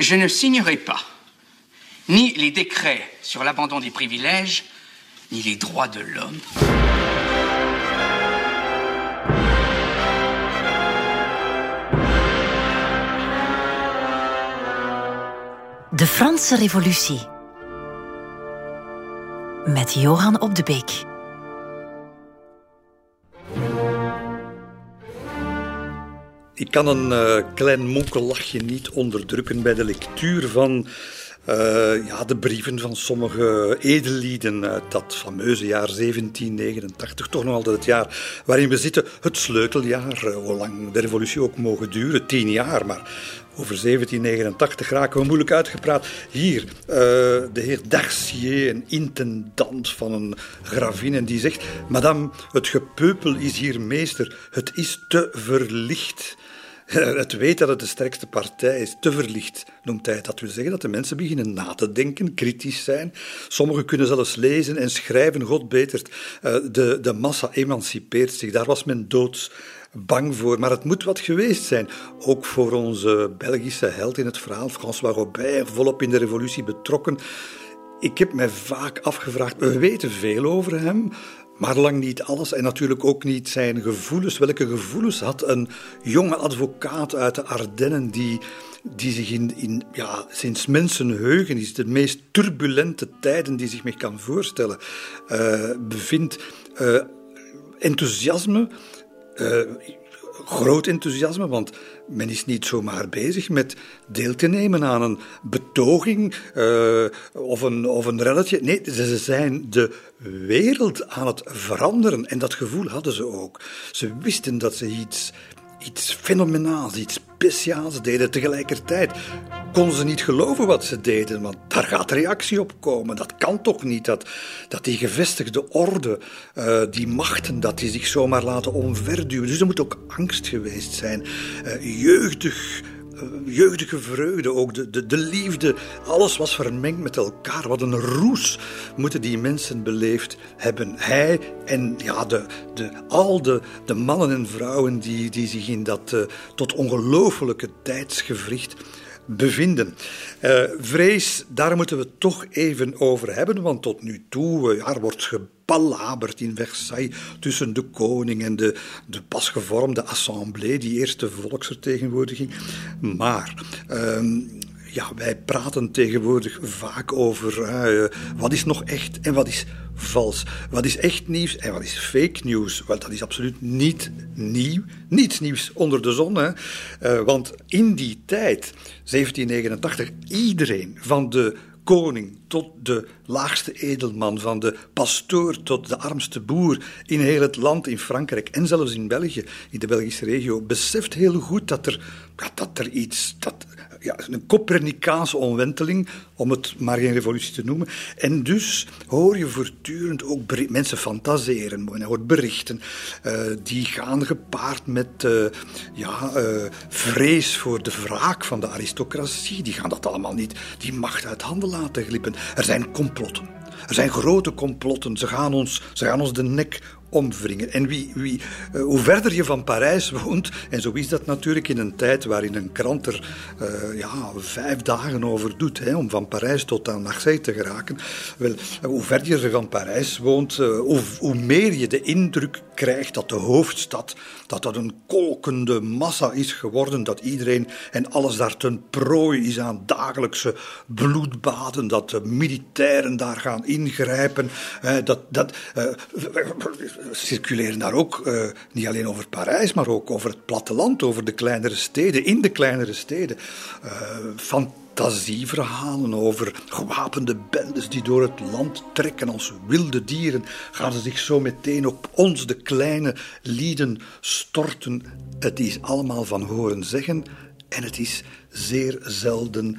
Je ne signerai pas ni les décrets sur l'abandon des privilèges, ni les droits de l'homme. De Franse Revolutie. Met Johan op de Beek. Ik kan een uh, klein monkellachje niet onderdrukken bij de lectuur van uh, ja, de brieven van sommige edellieden uit dat fameuze jaar 1789, toch nog altijd het jaar waarin we zitten, het sleuteljaar, uh, hoe lang de revolutie ook mogen duren, tien jaar, maar over 1789 raken we moeilijk uitgepraat. Hier, de heer Darcier, een intendant van een gravin, die zegt: Madame, het gepeupel is hier meester, het is te verlicht. Het weet dat het de sterkste partij is, te verlicht noemt hij. Dat wil zeggen dat de mensen beginnen na te denken, kritisch zijn. Sommigen kunnen zelfs lezen en schrijven, God betert. Eh, de, de massa emancipeert zich. Daar was men doods bang voor. Maar het moet wat geweest zijn. Ook voor onze Belgische held in het verhaal, François Robert, volop in de revolutie betrokken. Ik heb mij vaak afgevraagd, we weten veel over hem, maar lang niet alles en natuurlijk ook niet zijn gevoelens. Welke gevoelens had een jonge advocaat uit de Ardennen die, die zich in, in ja, sinds mensenheugen is, de meest turbulente tijden die zich me kan voorstellen, uh, bevindt? Uh, enthousiasme. Uh, groot enthousiasme, want men is niet zomaar bezig met deel te nemen aan een betoging uh, of, een, of een relletje. Nee, ze zijn de wereld aan het veranderen en dat gevoel hadden ze ook. Ze wisten dat ze iets, iets fenomenaals, iets speciaals deden. Tegelijkertijd konden ze niet geloven wat ze deden, want daar gaat reactie op komen. Dat kan toch niet, dat, dat die gevestigde orde, uh, die machten, dat die zich zomaar laten omverduwen. Dus er moet ook angst geweest zijn. Uh, jeugdig eh, jeugdige vreugde, ook de, de, de liefde, alles was vermengd met elkaar. Wat een roes moeten die mensen beleefd hebben. Hij en ja, de, de, al de, de mannen en vrouwen die, die zich in dat uh, tot ongelofelijke tijdsgevricht bevinden. Uh, vrees, daar moeten we toch even over hebben, want tot nu toe ja, wordt gepalaberd in Versailles tussen de koning en de, de pas gevormde assemblée, die eerste volksvertegenwoordiging. Maar... Uh, ja, wij praten tegenwoordig vaak over uh, wat is nog echt en wat is vals. Wat is echt nieuws en wat is fake news? Wel, dat is absoluut niet nieuw. Niets nieuws onder de zon. Hè? Uh, want in die tijd, 1789, iedereen van de koning tot de laagste edelman, van de pastoor tot de armste boer in heel het land, in Frankrijk en zelfs in België, in de Belgische regio, beseft heel goed dat er, dat er iets, dat, ja, een Copernicaanse omwenteling, om het maar geen revolutie te noemen. En dus hoor je voortdurend ook mensen fantaseren, je hoort berichten, uh, die gaan gepaard met uh, ja, uh, vrees voor de wraak van de aristocratie. Die gaan dat allemaal niet, die macht uit handen laten glippen. Er zijn complotten. Er zijn grote complotten. Ze gaan ons, ze gaan ons de nek omwringen. En wie, wie, uh, hoe verder je van Parijs woont, en zo is dat natuurlijk in een tijd waarin een krant er uh, ja, vijf dagen over doet hè, om van Parijs tot aan Marseille te geraken. Wel, hoe verder je van Parijs woont, uh, hoe, hoe meer je de indruk krijgt dat de hoofdstad dat dat een kolkende massa is geworden, dat iedereen en alles daar ten prooi is aan dagelijkse bloedbaden, dat de militairen daar gaan ingrijpen, dat, dat circuleren daar ook uh, niet alleen over Parijs, maar ook over het platteland, over de kleinere steden, in de kleinere steden. Uh, fantasieverhalen over gewapende bendes die door het land trekken als wilde dieren. Gaan ze zich zo meteen op ons, de kleine lieden, storten? Het is allemaal van horen zeggen en het is zeer zelden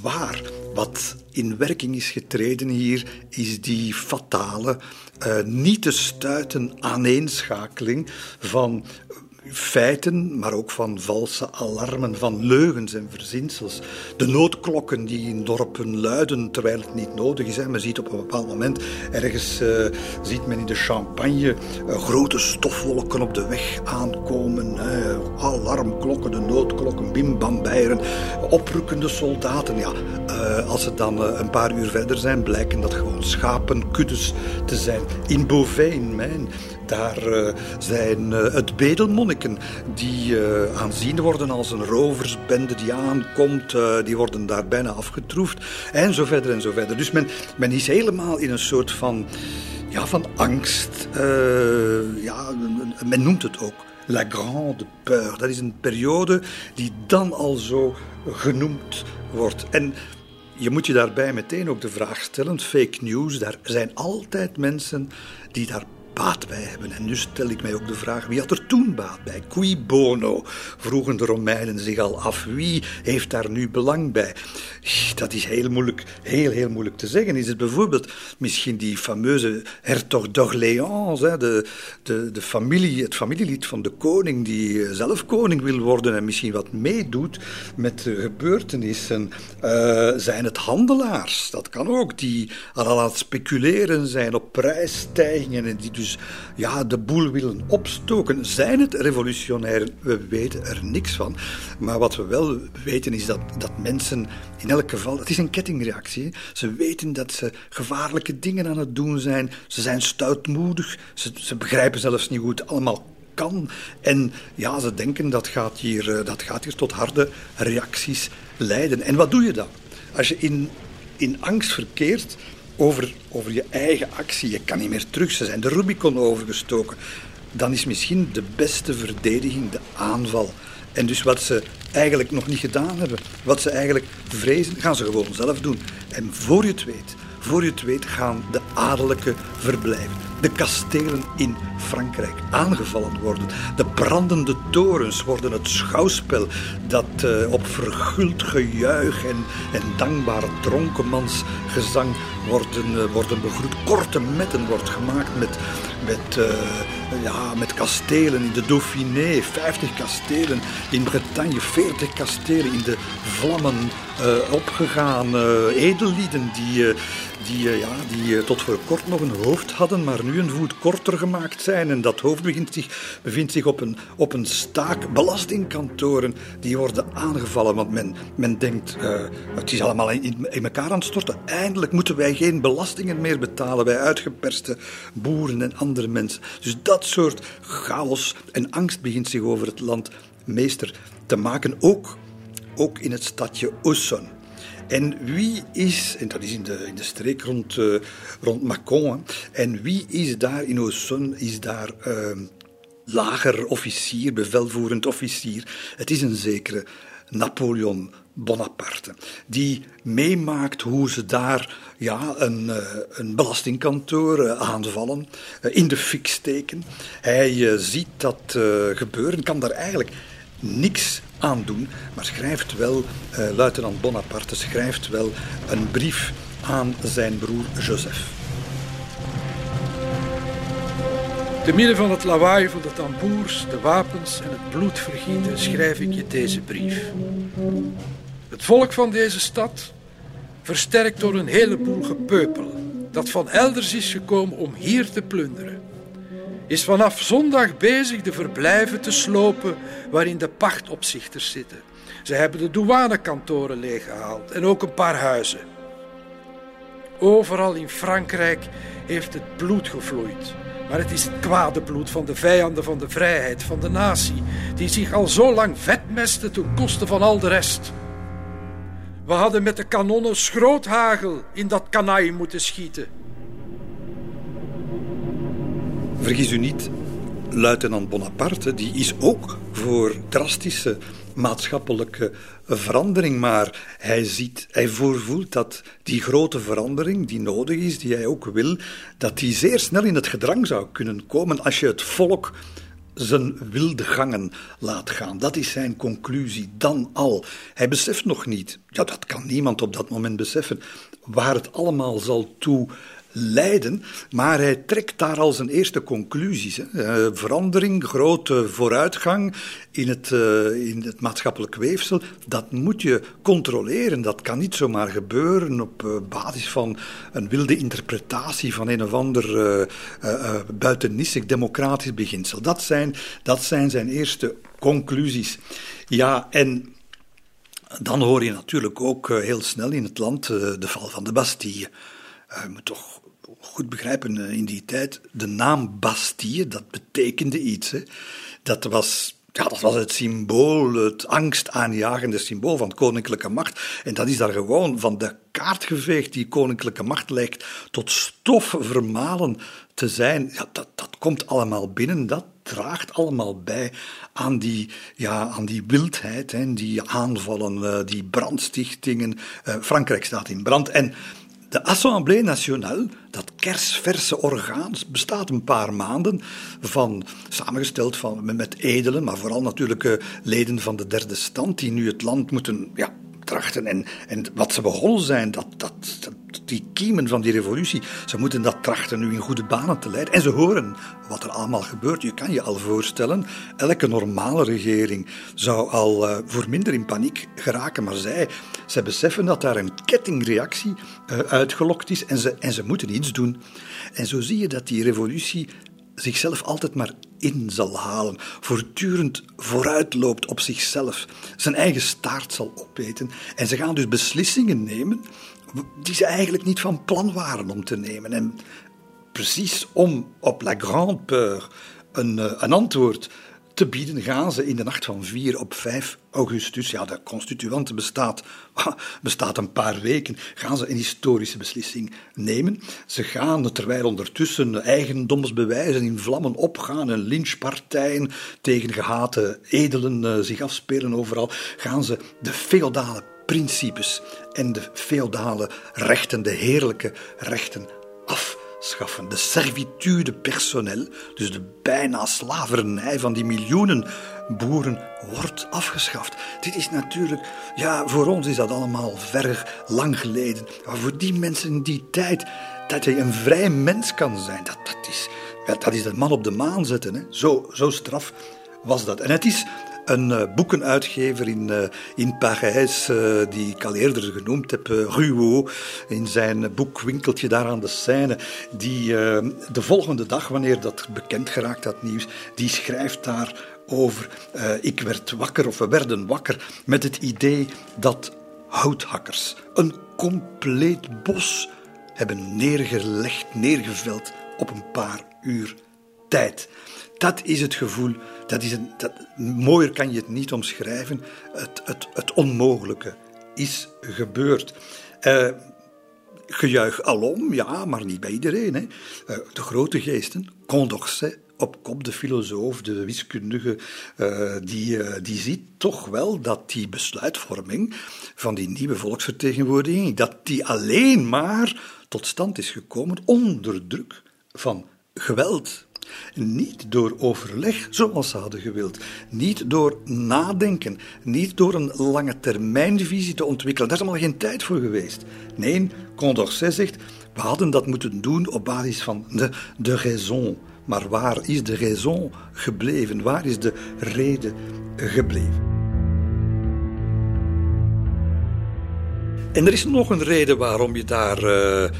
waar. Wat in werking is getreden hier, is die fatale, uh, niet te stuiten aaneenschakeling van feiten, maar ook van valse alarmen, van leugens en verzinsels. De noodklokken die in dorpen luiden terwijl het niet nodig is. Men ziet op een bepaald moment ergens uh, ziet men in de champagne uh, grote stofwolken op de weg aankomen. Alarmklokken, de noodklokken, bim bam bijeren, oprukkende soldaten. Ja, als ze dan een paar uur verder zijn, blijken dat gewoon schapenkuddes te zijn. In Beauvais, in Mijn, daar uh, zijn uh, het bedelmonniken die uh, aanzien worden als een roversbende die aankomt. die worden daar bijna afgetroefd. En zo verder en zo verder. Dus men, men is helemaal in een soort van, ja, van angst. ja, men noemt het ook. La Grande Peur. Dat is een periode die dan al zo genoemd wordt. En je moet je daarbij meteen ook de vraag stellen: fake news, daar zijn altijd mensen die daar baat bij hebben. En nu stel ik mij ook de vraag, wie had er toen baat bij? Qui bono, vroegen de Romeinen zich al af. Wie heeft daar nu belang bij? Dat is heel moeilijk, heel, heel moeilijk te zeggen. Is het bijvoorbeeld misschien die fameuze hertog d'Orléans, de, de, de familie, het familielid van de koning, die eh, zelf koning wil worden en misschien wat meedoet met de gebeurtenissen? Uh, zijn het handelaars? Dat kan ook, die al aan het speculeren zijn op prijsstijgingen en die dus dus ja, de boel willen opstoken. Zijn het revolutionairen? We weten er niks van. Maar wat we wel weten is dat, dat mensen in elk geval, het is een kettingreactie. Ze weten dat ze gevaarlijke dingen aan het doen zijn. Ze zijn stoutmoedig. Ze, ze begrijpen zelfs niet hoe het allemaal kan. En ja, ze denken dat gaat hier, eh, dat gaat hier tot harde reacties leiden. En wat doe je dan? Als je in, in angst verkeert, over, over je eigen actie. Je kan niet meer terug. Ze zijn de Rubicon overgestoken. Dan is misschien de beste verdediging de aanval. En dus wat ze eigenlijk nog niet gedaan hebben, wat ze eigenlijk vrezen, gaan ze gewoon zelf doen. En voor je het weet, voor je het weet gaan de adellijke verblijven, de kastelen in Frankrijk aangevallen worden. De brandende torens worden het schouwspel dat uh, op verguld gejuich en, en dankbare dronkenmansgezang worden, uh, worden begroet. Korte metten wordt gemaakt met, met, uh, ja, met kastelen in de Dauphiné, 50 kastelen in Bretagne, 40 kastelen in de vlammen opgegaan. edellieden die die, eh, ja, die eh, tot voor kort nog een hoofd hadden, maar nu een voet korter gemaakt zijn. En dat hoofd bevindt zich, bevindt zich op, een, op een staak. Belastingkantoren die worden aangevallen, want men, men denkt, uh, het is allemaal in, in elkaar aan het storten. Eindelijk moeten wij geen belastingen meer betalen, wij uitgeperste boeren en andere mensen. Dus dat soort chaos en angst begint zich over het land meester te maken, ook, ook in het stadje Oesson. En wie is, en dat is in de, in de streek rond, uh, rond Macon, en wie is daar in Oosson, is daar uh, lager officier, bevelvoerend officier. Het is een zekere Napoleon Bonaparte, die meemaakt hoe ze daar ja, een, uh, een belastingkantoor aanvallen, in de fik steken. Hij ziet dat gebeuren, kan daar eigenlijk niks aandoen, maar schrijft wel, uh, luitenant Bonaparte schrijft wel een brief aan zijn broer Joseph. Te midden van het lawaai van de tamboers, de wapens en het bloedvergieten schrijf ik je deze brief. Het volk van deze stad, versterkt door een heleboel gepeupel, dat van elders is gekomen om hier te plunderen is vanaf zondag bezig de verblijven te slopen waarin de pachtopzichters zitten. Ze hebben de douanekantoren leeggehaald en ook een paar huizen. Overal in Frankrijk heeft het bloed gevloeid. Maar het is het kwade bloed van de vijanden van de vrijheid, van de natie, die zich al zo lang vetmesten ten koste van al de rest. We hadden met de kanonnen schroothagel in dat kanaai moeten schieten. Vergis u niet, luitenant Bonaparte die is ook voor drastische maatschappelijke verandering, maar hij ziet, hij voorvoelt dat die grote verandering die nodig is, die hij ook wil, dat die zeer snel in het gedrang zou kunnen komen als je het volk zijn wilde gangen laat gaan. Dat is zijn conclusie, dan al. Hij beseft nog niet, ja, dat kan niemand op dat moment beseffen, waar het allemaal zal toe leiden, maar hij trekt daar al zijn eerste conclusies. Hè. verandering, grote vooruitgang in het, uh, in het maatschappelijk weefsel, dat moet je controleren. Dat kan niet zomaar gebeuren op uh, basis van een wilde interpretatie van een of ander uh, democratisch beginsel. Dat zijn, dat zijn zijn eerste conclusies. Ja, en dan hoor je natuurlijk ook heel snel in het land de val van de Bastille. Je moet toch goed begrijpen, in die tijd, de naam Bastille, dat betekende iets. Hè. Dat was ja, dat was het symbool, het angstaanjagende symbool van koninklijke macht. En dat is daar gewoon van de kaart geveegd. Die koninklijke macht lijkt tot stof vermalen te zijn. Ja, dat, dat komt allemaal binnen. Dat draagt allemaal bij aan die, ja, aan die wildheid, hè, die aanvallen, eh, die brandstichtingen. Uh, Frankrijk staat in brand. En de Assemblée nationale, dat kersverse orgaan, bestaat een paar maanden van, samengesteld van, met edelen, maar vooral natuurlijk uh, leden van de derde stand, die nu het land moeten ja, trachten. En, en wat ze begonnen zijn, dat, dat, die kiemen van die revolutie, ze moeten dat trachten nu in goede banen te leiden. En ze horen wat er allemaal gebeurt. Je kan je al voorstellen, elke normale regering zou al uh, voor minder in paniek geraken. Maar zij, zij beseffen dat daar een kettingreactie uh, uitgelokt is en ze, en ze moeten iets doen. En zo zie je dat die revolutie zichzelf altijd maar in zal halen, voortdurend vooruitloopt op zichzelf, zijn eigen staart zal opeten. En ze gaan dus beslissingen nemen die ze eigenlijk niet van plan waren om te nemen. En precies om op La Grande Peur een, eh, een antwoord te bieden gaan ze in de nacht van 4 op 5 augustus, ja, de constituante bestaat, bestaat een paar weken, gaan ze een historische beslissing nemen. Ze gaan, terwijl ondertussen eigendomsbewijzen in vlammen opgaan en lynchpartijen tegen gehate edelen uh, zich afspelen overal, gaan ze de feodale principes en de feodale rechten, de heerlijke rechten af schaffen. De servitude personnel, dus de bijna slavernij van die miljoenen boeren, wordt afgeschaft. Dit is natuurlijk, ja, voor ons is dat allemaal ver lang geleden. Maar voor die mensen in die tijd, dat je een vrij mens kan zijn, dat, dat, is, dat is de man op de maan zetten. Hè. Zo, zo straf was dat. En het is een uh, boekenuitgever in, uh, in Parijs, uh, die ik al eerder genoemd heb, Ruot, in zijn boekwinkeltje daar aan de Seine, die de volgende dag, wanneer dat bekend geraakt, dat nieuws, die schrijft daar over ik werd wakker of we werden wakker met het idee dat houthakkers een compleet bos hebben neergelegd, neergeveld op een paar uur tijd. Dat is het gevoel dat is een, dat, mooier kan je het niet omschrijven. Het, het, het onmogelijke is gebeurd. Uh, gejuich alom, ja, maar niet bij iedereen. Hè. Uh, de grote geesten, Condorcet op kop, de filosoof, de wiskundige, uh, die, die ziet toch wel dat die besluitvorming van die nieuwe volksvertegenwoordiging, dat die alleen maar tot stand is gekomen onder druk van geweld, niet door overleg zoals ze hadden gewild. Niet door nadenken. Niet door een lange termijnvisie te ontwikkelen. Daar is allemaal geen tijd voor geweest. Nee, Condorcet zegt, we hadden dat moeten doen op basis van de, de raison. Maar waar is de raison gebleven? Waar is de reden gebleven? En er is nog een reden waarom je daar uh,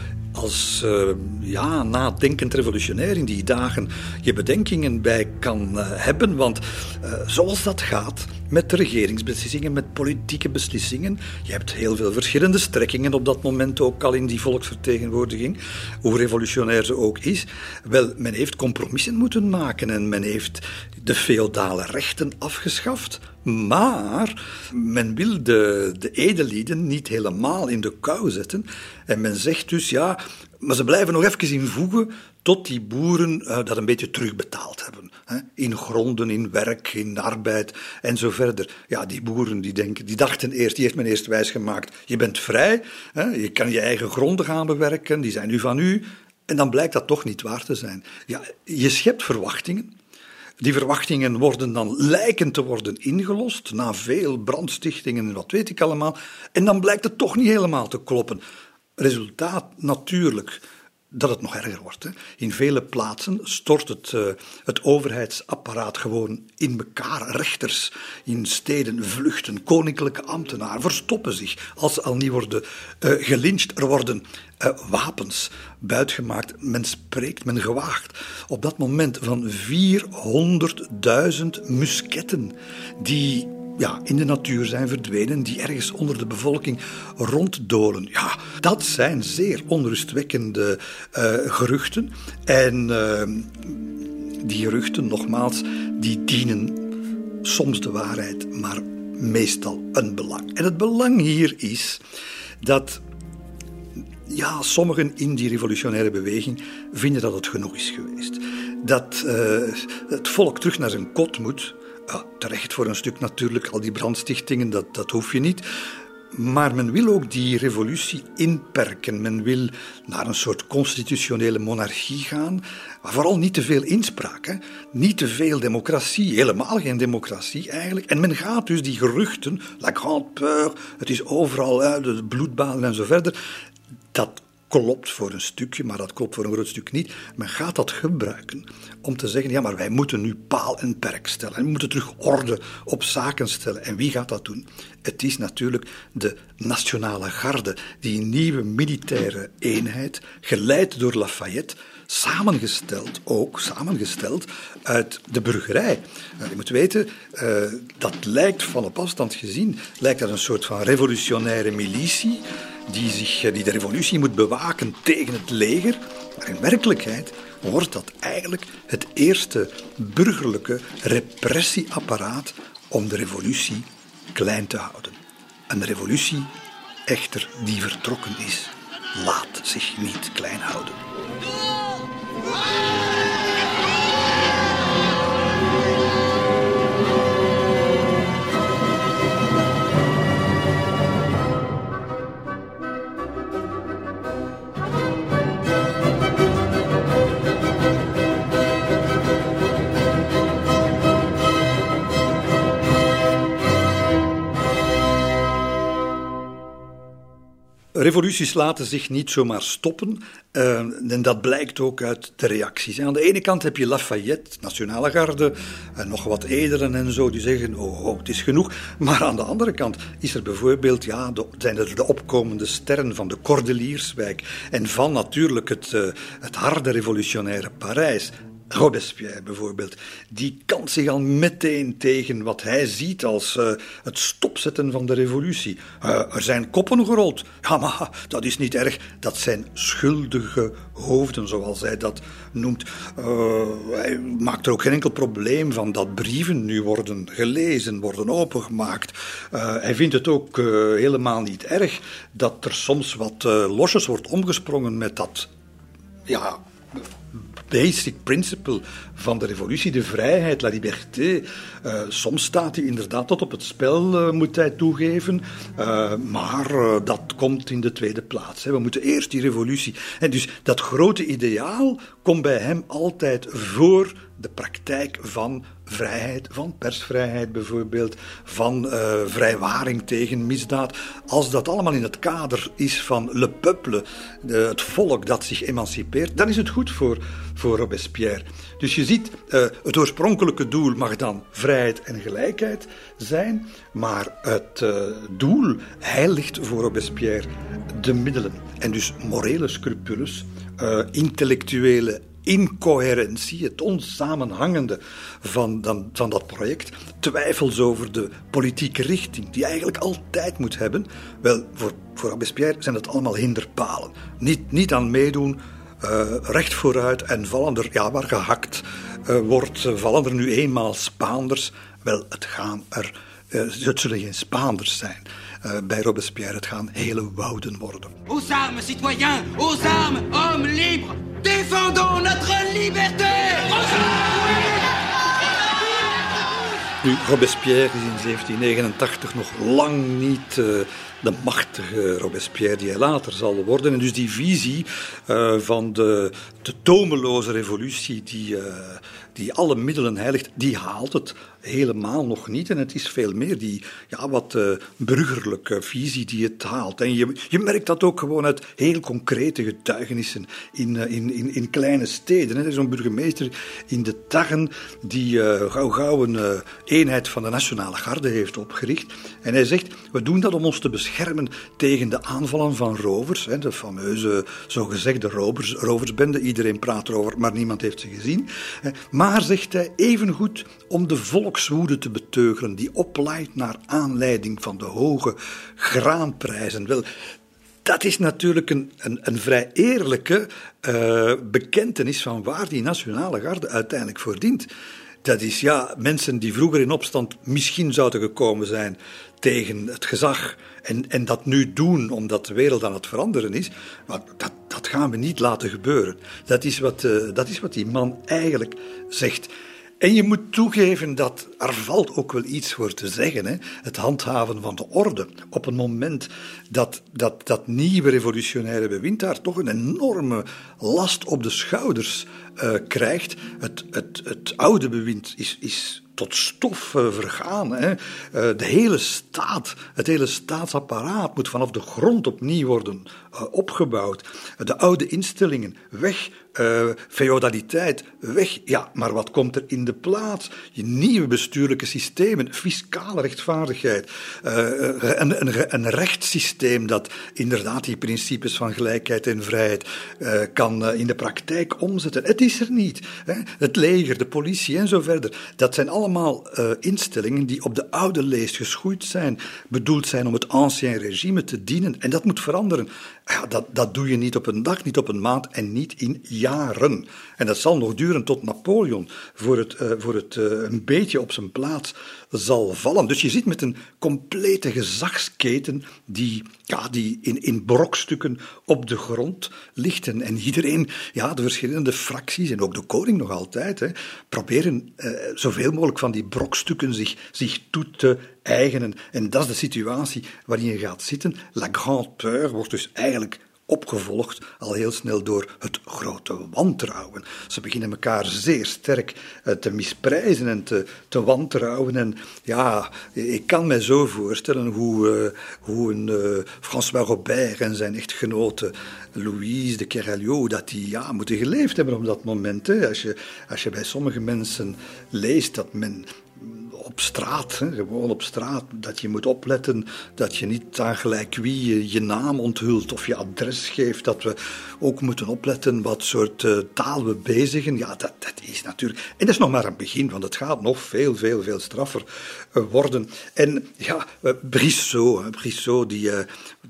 als uh, ja, nadenkend revolutionair in die dagen je bedenkingen bij kan uh, hebben. Want uh, zoals dat gaat met regeringsbeslissingen, met politieke beslissingen, je hebt heel veel verschillende strekkingen op dat moment ook al in die volksvertegenwoordiging, hoe revolutionair ze ook is. Wel, men heeft compromissen moeten maken en men heeft de feodale rechten afgeschaft. Maar men wil de, de niet helemaal in de kou zetten. En men zegt dus ja, maar ze blijven nog even invoegen tot die boeren uh, dat een beetje terugbetaald hebben. Hè? In gronden, in werk, in arbeid en zo verder. Ja, die boeren die, denken, die dachten eerst, die heeft men eerst wijsgemaakt, je bent vrij, hè? je kan je eigen gronden gaan bewerken, die zijn nu van u. En dan blijkt dat toch niet waar te zijn. Ja, je schept verwachtingen. Die verwachtingen worden dan lijken te worden ingelost na veel brandstichtingen en wat weet ik allemaal. En dan blijkt het toch niet helemaal te kloppen. Resultaat natuurlijk dat het nog erger wordt. Hè. In vele plaatsen stort het, uh, het overheidsapparaat gewoon in elkaar. Rechters in steden vluchten, koninklijke ambtenaren verstoppen zich als ze al niet worden uh. Er worden uh, wapens buitgemaakt. Men spreekt, men gewaagt op dat moment van 400.000 musketten die ja, in de natuur zijn verdwenen, die ergens onder de bevolking ronddolen. Ja, dat zijn zeer onrustwekkende uh, geruchten. En uh, die geruchten, nogmaals, die dienen soms de waarheid, maar meestal een belang. En het belang hier is dat ja, sommigen in die revolutionaire beweging vinden dat het genoeg is geweest. Dat uh, het volk terug naar zijn kot moet. Terecht voor een stuk natuurlijk, al die brandstichtingen, dat, dat hoef je niet. Maar men wil ook die revolutie inperken. Men wil naar een soort constitutionele monarchie gaan, maar vooral niet te veel inspraak. Hè? Niet te veel democratie, helemaal geen democratie eigenlijk. En men gaat dus die geruchten, la grande peur, het is overal, hè, de bloedbaden en zo verder, dat klopt voor een stukje, maar dat klopt voor een groot stuk niet. Men gaat dat gebruiken om te zeggen: ja, maar wij moeten nu paal en perk stellen. We moeten terug orde op zaken stellen. En wie gaat dat doen? Het is natuurlijk de Nationale Garde, die nieuwe militaire eenheid, geleid door Lafayette, samengesteld, ook samengesteld uit de burgerij. Nou, je moet weten, uh, dat lijkt van op afstand gezien, lijkt dat een soort van revolutionaire militie die, zich, eh, die de revolutie moet bewaken tegen het leger. Maar in werkelijkheid wordt dat eigenlijk het eerste burgerlijke repressieapparaat om de revolutie klein te houden. Een revolutie echter die vertrokken is, laat zich niet klein houden. Revoluties laten zich niet zomaar stoppen. Uh, en dat blijkt ook uit de reacties. aan de ene kant heb je Lafayette, Nationale Garde, en nog wat edelen en zo, die zeggen: oh, oh, het is genoeg. Maar aan de andere kant is er bijvoorbeeld, ja, de, zijn er de opkomende sterren van de Cordelierswijk en van natuurlijk het, uh, het harde revolutionaire Parijs. Robespierre bijvoorbeeld, die kant zich al meteen tegen wat hij ziet als uh, het stopzetten van de revolutie. Uh, er zijn koppen gerold. Ja, maar dat is niet erg. Dat zijn schuldige hoofden, zoals hij dat noemt. Uh, hij maakt er ook geen enkel probleem van dat brieven nu worden gelezen, worden opengemaakt. hij vindt het ook helemaal niet erg dat er soms wat losjes wordt omgesprongen met dat ja, basic principle van de revolutie, de vrijheid, la liberté. Uh, soms staat hij inderdaad tot op het spel, uh, moet hij toegeven. Uh, maar dat komt in de tweede plaats. Hè. We moeten eerst die revolutie. En dus dat grote ideaal komt bij hem altijd voor de praktijk van vrijheid, van persvrijheid bijvoorbeeld, van uh, vrijwaring tegen misdaad. Als dat allemaal in het kader is van le peuple, de, het volk dat zich emancipeert, dan is het goed voor, voor Robespierre. Dus je ziet, uh, het oorspronkelijke doel mag dan vrijheid en gelijkheid zijn, maar het uh, doel heiligt voor Robespierre de middelen. En dus morele scrupules, intellectuele incoherentie, het onsamenhangende van, van dat project, twijfels over de politieke richting die je eigenlijk altijd moet hebben. Wel, voor, voor Robespierre zijn dat allemaal hinderpalen. Niet, niet aan meedoen, uh, recht vooruit en vallen er, ja, waar gehakt uh, wordt, vallen er nu eenmaal Spaanders. Wel, het gaan er, uh, het zullen geen Spaanders zijn. Uh, bij Robespierre. Het gaan hele wouden worden. Aux armes, citoyens! Aux armes, hommes libres! Défendons notre liberté! Nu, Robespierre is in 1789 nog lang niet uh, de machtige Robespierre die hij later zal worden. En dus die visie uh, van de, de tomeloze revolutie die uh, die alle middelen heiligt, die haalt het helemaal nog niet. En het is veel meer die ja, wat uh, burgerlijke visie die het haalt. En je, je merkt dat ook gewoon uit heel concrete getuigenissen in, uh, in, in, in, kleine steden. Er is zo'n burgemeester in de Taggen die uh, gauw gauw een eenheid van de Nationale Garde heeft opgericht. En hij zegt, we doen dat om ons te beschermen tegen de aanvallen van rovers. Hè, de fameuze zogezegde rovers, roversbende. Iedereen praat erover, maar niemand heeft ze gezien. Maar, zegt hij, evengoed om de te beteugelen die oplaait naar aanleiding van de hoge graanprijzen. Wel, dat is natuurlijk een, een, een vrij eerlijke uh, bekentenis van waar die nationale garde uiteindelijk voor dient. Dat is ja, mensen die vroeger in opstand misschien zouden gekomen zijn tegen het gezag en, en dat nu doen omdat de wereld aan het veranderen is, maar dat, dat gaan we niet laten gebeuren. Dat is wat, uh, dat is wat die man eigenlijk zegt. En je moet toegeven dat er valt ook wel iets voor te zeggen. Hè? Het handhaven van de orde. Op een moment dat dat, dat nieuwe revolutionaire bewind daar toch een enorme last op de schouders uh, krijgt. Het, het, het oude bewind is, is tot stof uh, vergaan. Hè. Uh, de hele staat, het hele staatsapparaat moet vanaf de grond opnieuw worden opgebouwd. de oude instellingen weg, feodaliteit weg. Ja, maar wat komt er in de plaats? Je nieuwe bestuurlijke systemen, fiscale rechtvaardigheid, een, een, een rechtssysteem dat inderdaad die principes van gelijkheid en vrijheid kan in de praktijk omzetten. Het is er niet. Hè. Het leger, de politie en zo verder. Dat zijn allemaal uh, instellingen die op de oude leest geschoeid zijn, bedoeld zijn om het ancien regime te dienen. En dat moet veranderen. Ja, dat, dat doe je niet op een dag, niet op een maand en niet in jaren. En dat zal nog duren tot Napoleon voor het, uh, voor het uh, een beetje op zijn plaats zal vallen. Dus je zit met een complete gezagsketen die, ja, die in, in brokstukken op de grond ligt. En, en iedereen, ja, de verschillende fracties en ook de koning nog altijd, hè, proberen uh, zoveel mogelijk van die brokstukken zich, zich toe te eigenen. En dat is de situatie waarin je gaat zitten. La grande peur wordt dus eigenlijk opgevolgd al heel snel door het grote wantrouwen. Ze beginnen elkaar zeer sterk eh, te misprijzen en te, te wantrouwen. En ja, ik kan me zo voorstellen hoe, uh, hoe een uh, François Robert en zijn echtgenote Louise de Keralio, dat die ja, moeten geleefd hebben op dat moment. Als, je, als je bij sommige mensen leest dat men op straat, hè, gewoon op straat, dat je moet opletten dat je niet aan gelijk wie je, je naam onthult of je adres geeft, dat we ook moeten opletten wat soort uh, taal we bezigen. Ja, dat, dat is natuurlijk... En dat is nog maar een begin, want het gaat nog veel, veel, veel straffer uh, worden. En ja, uh, Brissot, Brissot die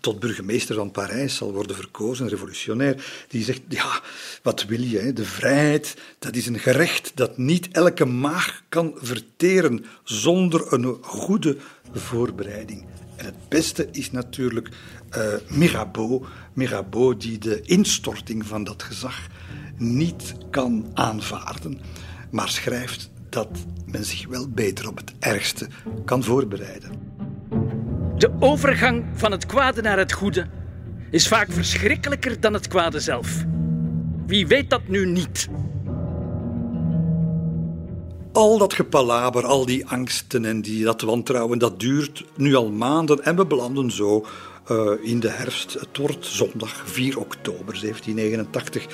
tot burgemeester van Parijs zal worden verkozen, revolutionair, die zegt, ja, wat wil je? Hè? De vrijheid, dat is een gerecht dat niet elke maag kan verteren zonder een goede voorbereiding. En het beste is natuurlijk uh, Mirabeau, Mirabeau die de instorting van dat gezag niet kan aanvaarden, maar schrijft dat men zich wel beter op het ergste kan voorbereiden. De overgang van het kwade naar het goede is vaak verschrikkelijker dan het kwade zelf. Wie weet dat nu niet? Al dat gepalaber, al die angsten en die, dat wantrouwen, dat duurt nu al maanden en we belanden zo uh, in de herfst. Het wordt zondag 4 oktober 1789.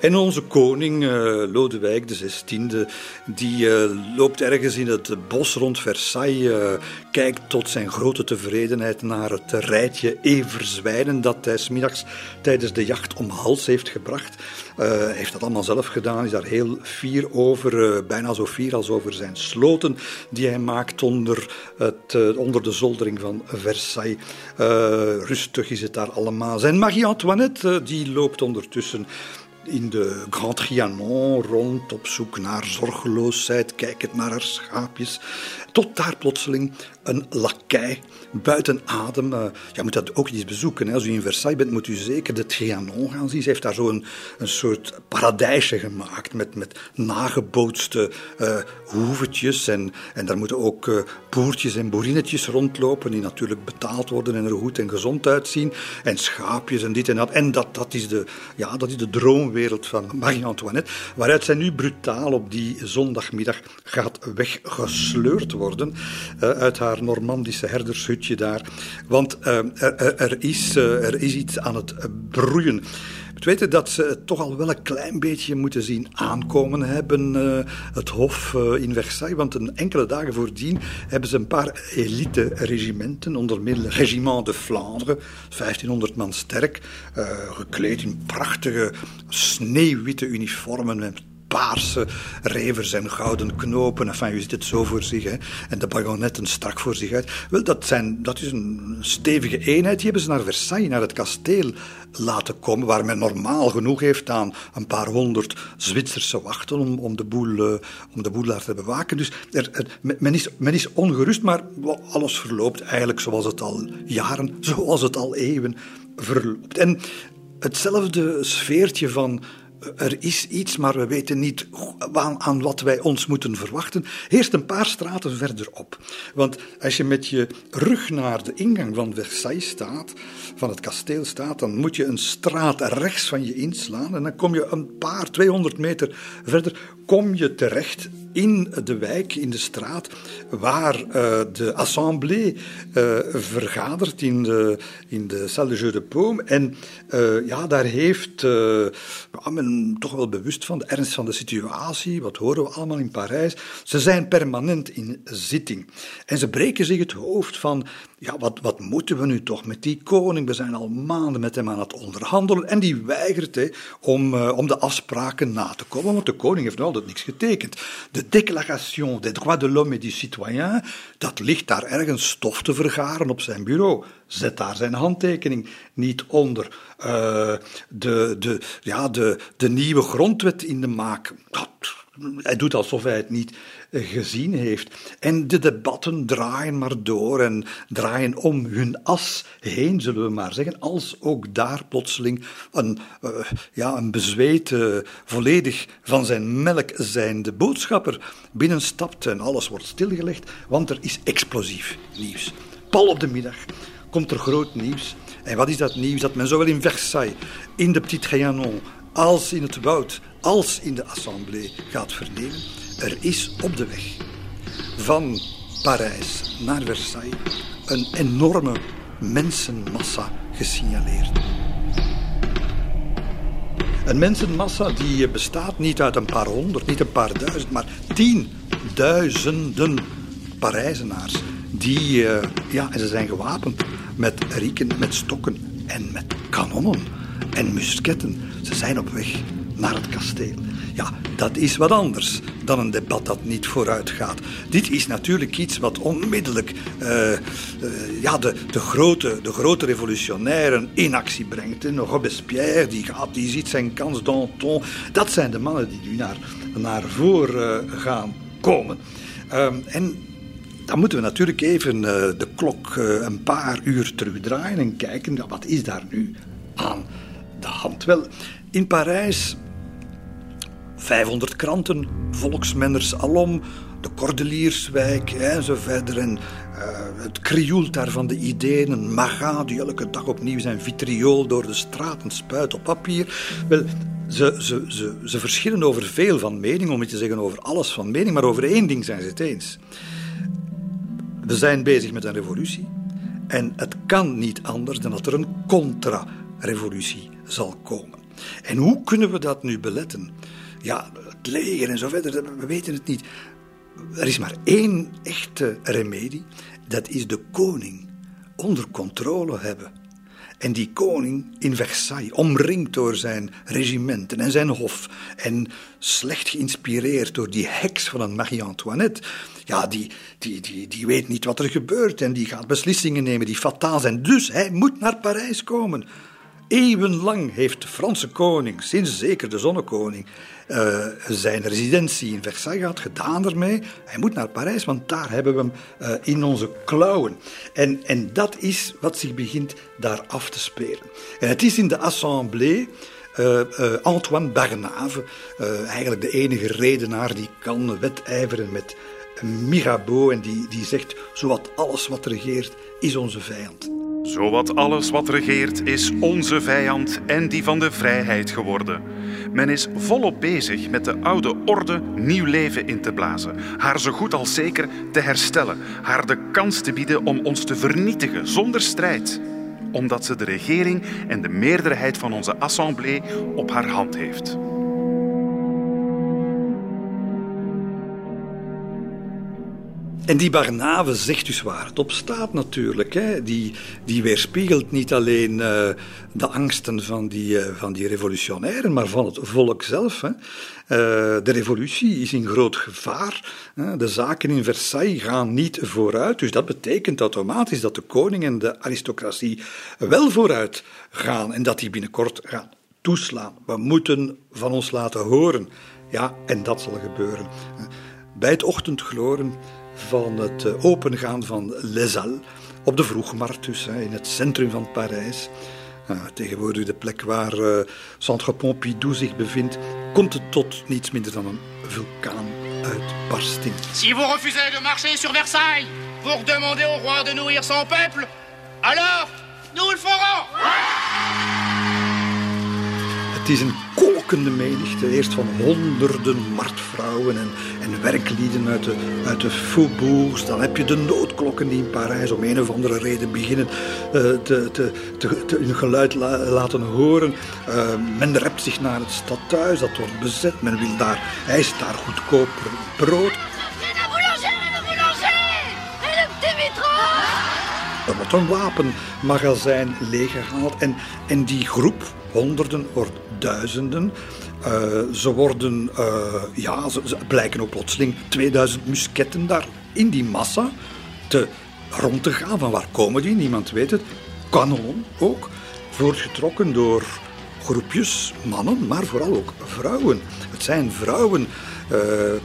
En onze koning, uh, Lodewijk XVI, die uh, loopt ergens in het bos rond Versailles, kijkt tot zijn grote tevredenheid naar het rijtje everzwijnen dat hij smiddags tijdens de jacht om hals heeft gebracht. Uh, heeft dat allemaal zelf gedaan, is daar heel fier over, uh, bijna zo fier als over zijn sloten die hij maakt onder, het, uh, onder de zoldering van Versailles. rustig is het daar allemaal. Zijn Marie-Antoinette die loopt ondertussen in de Grand Trianon rond op zoek naar zorgeloosheid, kijkend naar haar schaapjes. Tot daar plotseling een lakij buiten adem. Uh, je moet dat ook eens bezoeken. Hè. Als u in Versailles bent, moet u zeker de Trianon gaan zien. Ze heeft daar zo'n een soort paradijsje gemaakt met, met nagebootste uh, hoevetjes. En, en daar moeten ook uh, boertjes en boerinnetjes rondlopen, die natuurlijk betaald worden en er goed en gezond uitzien. En schaapjes en dit en dat. En dat, dat, is, de, ja, dat is de droom droomwereld van Marie-Antoinette, waaruit zij nu brutaal op die zondagmiddag gaat weggesleurd worden uh, uit haar Normandische herdershutje daar. Want er, er, is, er is iets aan het broeien. Het weten dat ze het toch al wel een klein beetje moeten zien aankomen hebben, het Hof in Versailles. Want een enkele dagen voordien hebben ze een paar elite-regimenten, onder meer het Regiment de Vlaanderen, 1500 man sterk, gekleed in prachtige sneeuwwitte uniformen paarse revers en gouden knopen. Enfin, u ziet het zo voor zich. En de bajonetten strak voor zich uit. Wel, dat, zijn, dat is een stevige eenheid. Die hebben ze naar Versailles, naar het kasteel laten komen, waar men normaal genoeg heeft aan een paar honderd Zwitserse wachten om, om, de, boel, uh, om de boel daar te bewaken. Dus er, men, is, men is ongerust, maar alles verloopt eigenlijk zoals het al jaren, zoals het al eeuwen verloopt. En hetzelfde sfeertje van er is iets, maar we weten niet aan, wat wij ons moeten verwachten. Eerst een paar straten verderop. Want als je met je rug naar de ingang van Versailles staat, van het kasteel staat, dan moet je een straat rechts van je inslaan. En dan kom je een paar, 200 meter verder, kom je terecht in de wijk, in de straat, waar uh, de assemblée uh, vergadert in de, in de Salle de Jeu de Paume. En uh, ja, daar heeft men toch wel bewust van de ernst van de situatie. Wat horen we allemaal in Parijs? Ze zijn permanent in zitting. En ze breken zich het hoofd van ja, wat, wat moeten we nu toch met die koning? We zijn al maanden met hem aan het onderhandelen. En die weigert hè, om, om de afspraken na te komen, want de koning heeft nog altijd niks getekend. De Déclaration des droits de l'homme et du citoyen, dat ligt daar ergens stof te vergaren op zijn bureau. Zet daar zijn handtekening niet onder. Uh, de, de, ja, de, de nieuwe grondwet in de maak. Dat, hij doet alsof hij het niet gezien heeft. En de debatten draaien maar door en draaien om hun as heen, zullen we maar zeggen, als ook daar plotseling een, uh, ja, een bezweet, volledig van zijn melk zijnde boodschapper binnenstapt en alles wordt stilgelegd, want er is explosief nieuws. Pal op de middag komt er groot nieuws. En wat is dat nieuws? Dat men zowel in Versailles, in de Petit Trianon, als in het woud, als in de assemblée gaat vernemen. Er is op de weg van Parijs naar Versailles een enorme mensenmassa gesignaleerd. Een mensenmassa die bestaat niet uit een paar honderd, niet een paar duizend, maar tienduizenden Parijzenaars. Die, uh, ja, en ze zijn gewapend met rieken, met stokken en met kanonnen en musketten. Ze zijn op weg naar het kasteel. Ja, dat is wat anders dan een debat dat niet vooruit gaat. Dit is natuurlijk iets wat onmiddellijk uh, uh, ja, de, de, grote, de grote revolutionairen in actie brengt. En Robespierre, die, gaat, die ziet zijn kans, Danton. Dat zijn de mannen die nu naar, naar voren uh, gaan komen. Um, en dan moeten we natuurlijk even de klok een paar uur terugdraaien en kijken, wat is daar nu aan de hand? Wel, in Parijs 500 kranten, volksmenners alom, de Cordelierswijk en zo verder. En uh, het krioelt daar van de ideeën. Een maga die elke dag opnieuw zijn vitriool door de straten spuit op papier. Wel, ze, ze, ze, ze verschillen over veel van mening, om niet te zeggen over alles van mening, maar over één ding zijn ze het eens. We zijn bezig met een revolutie. En het kan niet anders dan dat er een contra-revolutie zal komen. En hoe kunnen we dat nu beletten? Ja, het leger en zo verder, we weten het niet. Er is maar één echte remedie, dat is de koning onder controle hebben. En die koning in Versailles, omringd door zijn regimenten en zijn hof, en slecht geïnspireerd door die heks van een Marie-Antoinette, ja, die, die, die, die weet niet wat er gebeurt en die gaat beslissingen nemen die fataal zijn. Dus hij moet naar Parijs komen. Eeuwenlang heeft de Franse koning, sinds zeker de zonnekoning, uh, zijn residentie in Versailles gehad, gedaan ermee. Hij moet naar Parijs, want daar hebben we hem uh, in onze klauwen. En, en dat is wat zich begint daar af te spelen. En het is in de Assemblée. Uh, Antoine Barnave, eigenlijk de enige redenaar die kan wedijveren met Mirabeau en die, die zegt: zowat alles wat regeert is onze vijand. Zowat alles wat regeert is onze vijand en die van de vrijheid geworden. Men is volop bezig met de oude orde nieuw leven in te blazen, haar zo goed als zeker te herstellen, haar de kans te bieden om ons te vernietigen zonder strijd, omdat ze de regering en de meerderheid van onze assemblée op haar hand heeft. En die Barnave zegt dus waar het op staat natuurlijk. Hè. Die, die weerspiegelt niet alleen uh, de angsten van die, uh, van die revolutionairen, maar van het volk zelf. Hè. Uh, de revolutie is in groot gevaar. Hè. De zaken in Versailles gaan niet vooruit. Dus dat betekent automatisch dat de koning en de aristocratie wel vooruit gaan en dat die binnenkort gaan toeslaan. We moeten van ons laten horen. Ja, en dat zal gebeuren. Bij het ochtendgloren van het eh, opengaan van Les Halles op de Vroegmarkt, dus in het centrum van Parijs. tegenwoordig de plek waar Centre Pompidou zich bevindt, komt het tot niets minder dan een vulkaanuitbarsting. Si vous refusez de marcher sur Versailles pour demander au roi de nourrir son peuple, alors nous le ferons! Het is een kolkende menigte, eerst van honderden marktvrouwen en, en werklieden uit de, uit de faubourgs. Dan heb je de noodklokken die in Parijs om een of andere reden beginnen uh, te, te, te, hun geluid la, laten horen. Uh, men rept zich naar het stadhuis, dat wordt bezet. Men wil daar, is daar goedkoop brood. Een wapenmagazijn leeggehaald en, en die groep, honderden, wordt duizenden. Uh, ze worden, uh, ja, ze, ze, blijken ook plotseling 2000 musketten daar in die massa te, rond te gaan. Van waar komen die? Niemand weet het. Kanon ook, voortgetrokken door groepjes mannen, maar vooral ook vrouwen. Het zijn vrouwen uh,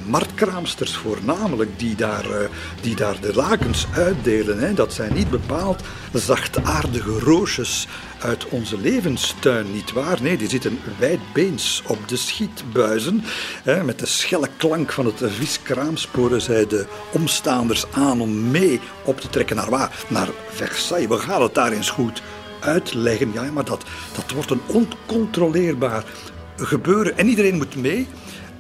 marktkraamsters voornamelijk die daar, uh, die daar de lakens uitdelen. Hè. Dat zijn niet bepaald zachtaardige roosjes uit onze levenstuin, niet waar? Nee, die zitten wijdbeens op de schietbuizen. Hè. Met de schelle klank van het viskraam sporen zij de omstaanders aan om mee op te trekken naar waar? Naar Versailles. We gaan het daar eens goed uitleggen. Ja, maar dat, dat wordt een oncontroleerbaar gebeuren. En iedereen moet mee.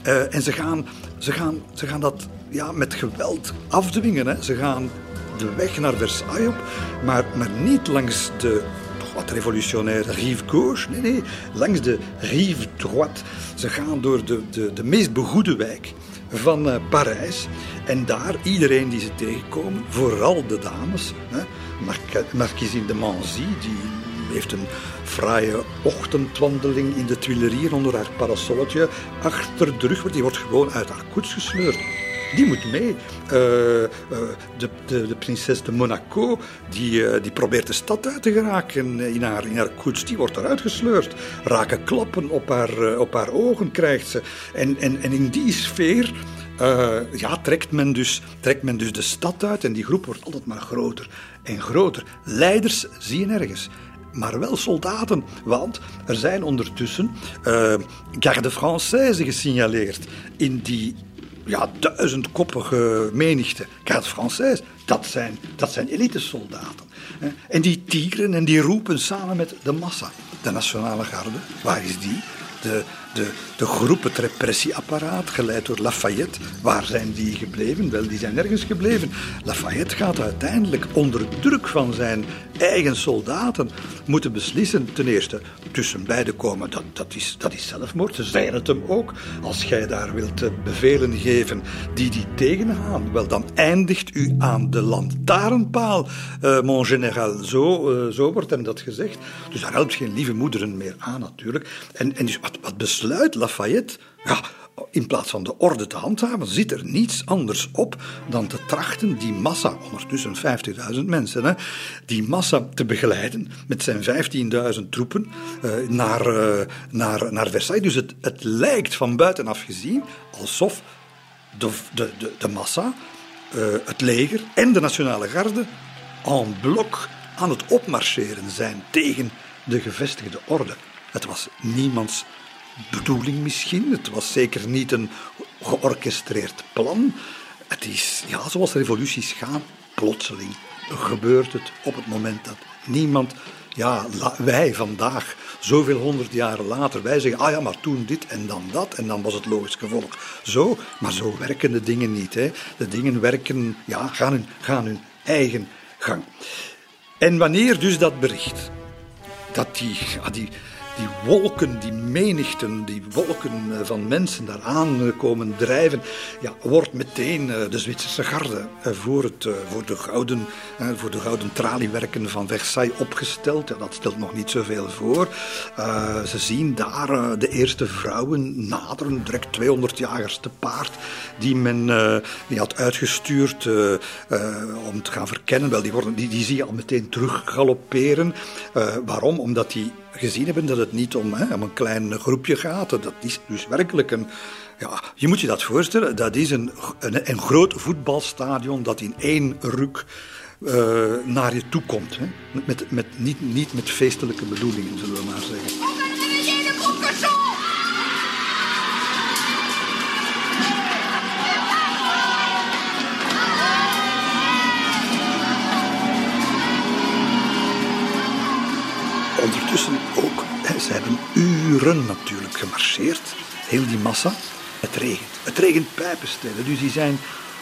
Uh, en ze gaan, ze, gaan, ze gaan dat ja, met geweld afdwingen. Hè. Ze gaan de weg naar Versailles op, maar, maar niet langs de toch wat revolutionaire rive gauche. Nee, nee, langs de rive droite. Ze gaan door de, de, de meest begoede wijk van uh, Parijs. En daar, iedereen die ze tegenkomen, vooral de dames, hè, Marquisine de Manzy, die heeft een fraaie ochtendwandeling in de Tuileries onder haar parasolletje achter de rug. Die wordt gewoon uit haar koets gesleurd. Die moet mee. Uh, uh, de, de, prinses de Monaco, die, uh, die probeert de stad uit te geraken in haar, in haar koets. Die wordt eruit gesleurd. Raken klappen op haar, op haar ogen krijgt ze. En, en, en in die sfeer ja, trekt, men dus, trekt men dus de stad uit. En die groep wordt altijd maar groter en groter. Leiders zie je nergens maar wel soldaten. Want er zijn ondertussen uh, garde Française gesignaleerd in die ja, duizendkoppige menigte. Garde Française, dat zijn, dat zijn elitesoldaten. En die tigeren en die roepen samen met de massa. De Nationale Garde, waar is die? De, de, de groep, het repressieapparaat, geleid door Lafayette. Waar zijn die gebleven? Wel, die zijn nergens gebleven. Lafayette gaat uiteindelijk onder druk van zijn eigen soldaten moeten beslissen. Ten eerste, tussen beiden komen, dat, dat, is, dat is zelfmoord. Ze zeiden het hem ook. Als jij daar wilt eh, bevelen geven die die tegengaan, wel, dan eindigt u aan de lantaarnpaal, uh, mon général. Zo, uh, zo wordt hem dat gezegd. Dus daar helpt geen lieve moederen meer aan, natuurlijk. En, en dus wat, wat besluit Lafayette? Ja, in plaats van de orde te handhaven, zit er niets anders op dan te trachten die massa, ondertussen 50.000 mensen, hè, die massa te begeleiden met zijn 15.000 troepen uh, naar, uh, naar, naar Versailles. Dus het, het lijkt van buitenaf gezien alsof de, de, de, massa, uh, het leger en de Nationale Garde en blok aan het opmarcheren zijn tegen de gevestigde orde. Het was niemands bedoeling misschien. Het was zeker niet een georchestreerd plan. Het is, ja, zoals revoluties gaan, plotseling gebeurt het op het moment dat niemand ja, wij vandaag, zoveel honderd jaren later, wij zeggen, ah ja, maar toen dit en dan dat, en dan was het logisch gevolg. Zo, maar zo werken de dingen niet. Hè. De dingen werken, ja, gaan hun, gaan hun eigen gang. En wanneer dus dat bericht, dat die, ja, die, die wolken, die menigten, die wolken eh, van mensen daaraan eh, komen drijven, ja, wordt meteen eh, de Zwitserse garde voor, het, voor, de gouden, voor de gouden traliewerken van Versailles opgesteld. Ja, dat stelt nog niet zoveel voor. ze zien daar de eerste vrouwen naderen, direct 200 jagers te paard, die men die had uitgestuurd om te gaan verkennen. Wel, die, worden, die, die zie je al meteen terug galopperen. waarom? Omdat die gezien hebben dat het niet om, hè, om een klein groepje gaat. Dat is dus werkelijk een. Ja, je moet je dat voorstellen, dat is een, een, een groot voetbalstadion dat in één ruk uh, naar je toe komt. Hè. Met, met, niet, niet met feestelijke bedoelingen, zullen we maar zeggen. Ondertussen ook, ze hebben uren natuurlijk gemarcheerd, heel die massa. Het regent. Het regent pijpenstelen, dus die zijn,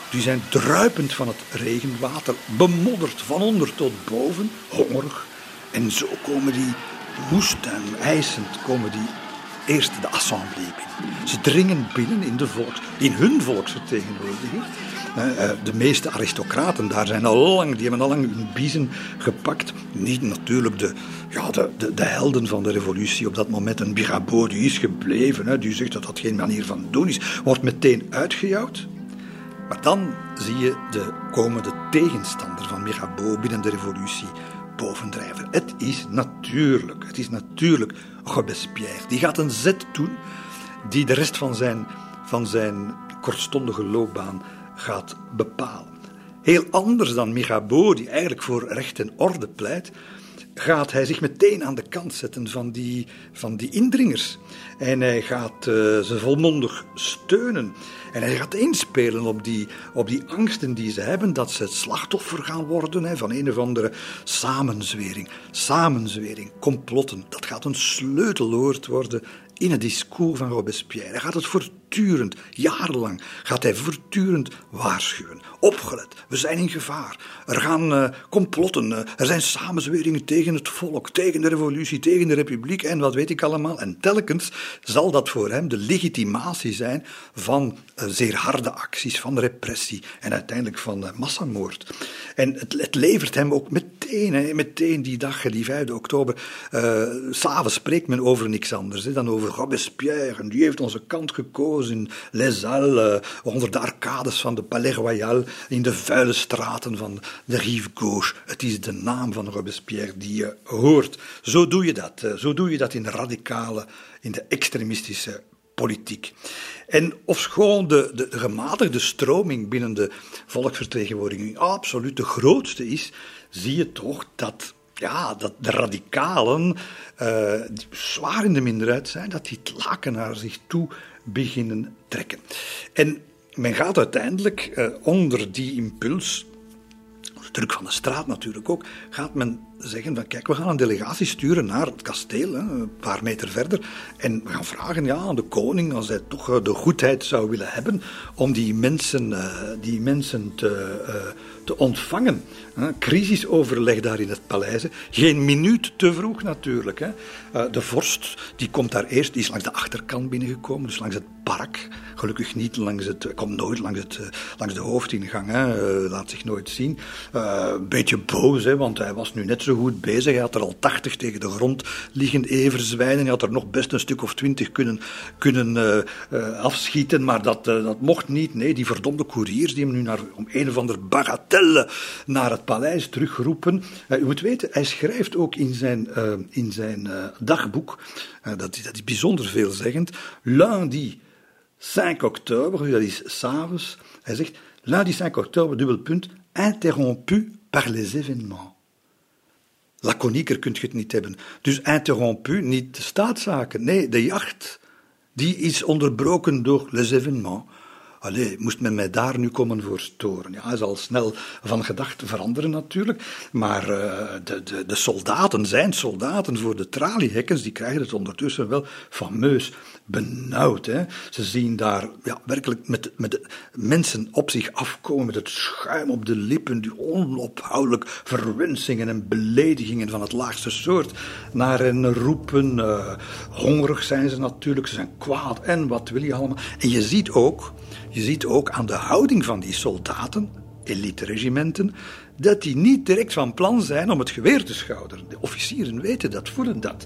die zijn druipend van het regenwater, bemodderd van onder tot boven, hongerig. En zo komen die woest en eisend, komen die eerst de assemblée binnen. Ze dringen binnen in, de volks, in hun volksvertegenwoordiging. Eh, de meeste aristocraten daar zijn al lang, die hebben al lang hun biezen gepakt. Niet natuurlijk de, ja, de, de, de helden van de revolutie op dat moment. Een Mirabeau die is gebleven, die zegt dat dat geen manier van doen is, wordt meteen uitgejouwd. Maar dan zie je de komende tegenstander van Mirabeau binnen de revolutie bovendrijven. Het is natuurlijk, het is natuurlijk Robespierre. Die gaat een zet doen die de rest van zijn, van zijn kortstondige loopbaan gaat bepalen. Heel anders dan Mirabeau, die eigenlijk voor recht en orde pleit, gaat hij zich meteen aan de kant zetten van die, van die indringers. En hij gaat uh, ze volmondig steunen. En hij gaat inspelen op die, op die angsten die ze hebben dat ze het slachtoffer gaan worden hè, van een of andere samenzwering. Samenzwering, complotten, dat gaat een sleutelwoord worden in het discours van Robespierre. Hij gaat het voortdurend, jarenlang, gaat hij voortdurend waarschuwen. Opgelet, we zijn in gevaar. Er gaan uh, complotten, uh, er zijn samenzweringen tegen het volk, tegen de revolutie, tegen de republiek en wat weet ik allemaal. En telkens zal dat voor hem de legitimatie zijn van uh, zeer harde acties, van repressie en uiteindelijk van massamoord. En het, het, levert hem ook meteen, meteen die dag, die 5 oktober, s'avonds spreekt men over niks anders dan over Robespierre. En die heeft onze kant gekozen in Les Halles, onder de arcades van de Palais Royal, in de vuile straten van de Rive Gauche. Het is de naam van Robespierre die je hoort. Zo doe je dat. Eh, zo doe je dat in de radicale, in de extremistische politiek. En ofschoon de, de, de gematigde stroming binnen de volksvertegenwoordiging absoluut de grootste is, zie je toch dat ja, dat de radicalen, uh, die zwaar in de minderheid zijn, dat die het laken naar zich toe beginnen trekken. En men gaat uiteindelijk uh, onder die impuls, druk van de straat natuurlijk ook, gaat men zeggen van kijk, we gaan een delegatie sturen naar het kasteel, een paar meter verder, en we gaan vragen ja, aan de koning, als hij toch eh, de goedheid zou willen hebben, om die mensen, die mensen te te ontvangen. Crisisoverleg daar in het paleis. Geen minuut te vroeg natuurlijk. Eh, de vorst die komt daar eerst, die is langs de achterkant binnengekomen, dus langs het park. Gelukkig niet langs het, komt nooit langs, het, eh, langs de hoofdingang, hè. Eh, laat zich nooit zien. Een beetje boos, hè, want hij was nu net zo goed bezig. Hij had er al tachtig tegen de grond liggen everzwijnen. Hij had er nog best een stuk of twintig kunnen, kunnen afschieten, maar dat, dat mocht niet. Nee, die verdomde koeriers die hem nu naar, om een of ander bagatelle naar het paleis teruggeroepen. Uh, u moet weten, hij schrijft ook in zijn, in zijn dagboek, dat, is, dat is bijzonder veelzeggend, lundi 5 oktober, dat is s'avonds, hij zegt, lundi 5 oktober, dubbel punt, interrompu par les événements. Laconieker kunt je het niet hebben. Dus interrompu, niet de staatszaken. Nee, de jacht, die is onderbroken door les événements. Allee, moest men mij daar nu komen voor storen? Ja, hij zal snel van gedachten veranderen natuurlijk. Maar uh, de, de, de, soldaten, zijn soldaten voor de traliehekkens, die krijgen het ondertussen wel fameus benauwd. Hè? Ze zien daar ja, werkelijk met, met mensen op zich afkomen, met het schuim op de lippen, die onophoudelijk verwensingen en beledigingen van het laagste soort naar hen roepen. Uh, hongerig zijn ze natuurlijk, ze zijn kwaad en wat wil je allemaal. En je ziet ook, je ziet ook aan de houding van die soldaten, elite-regimenten, dat die niet direct van plan zijn om het geweer te schouderen. De officieren weten dat, voelen dat.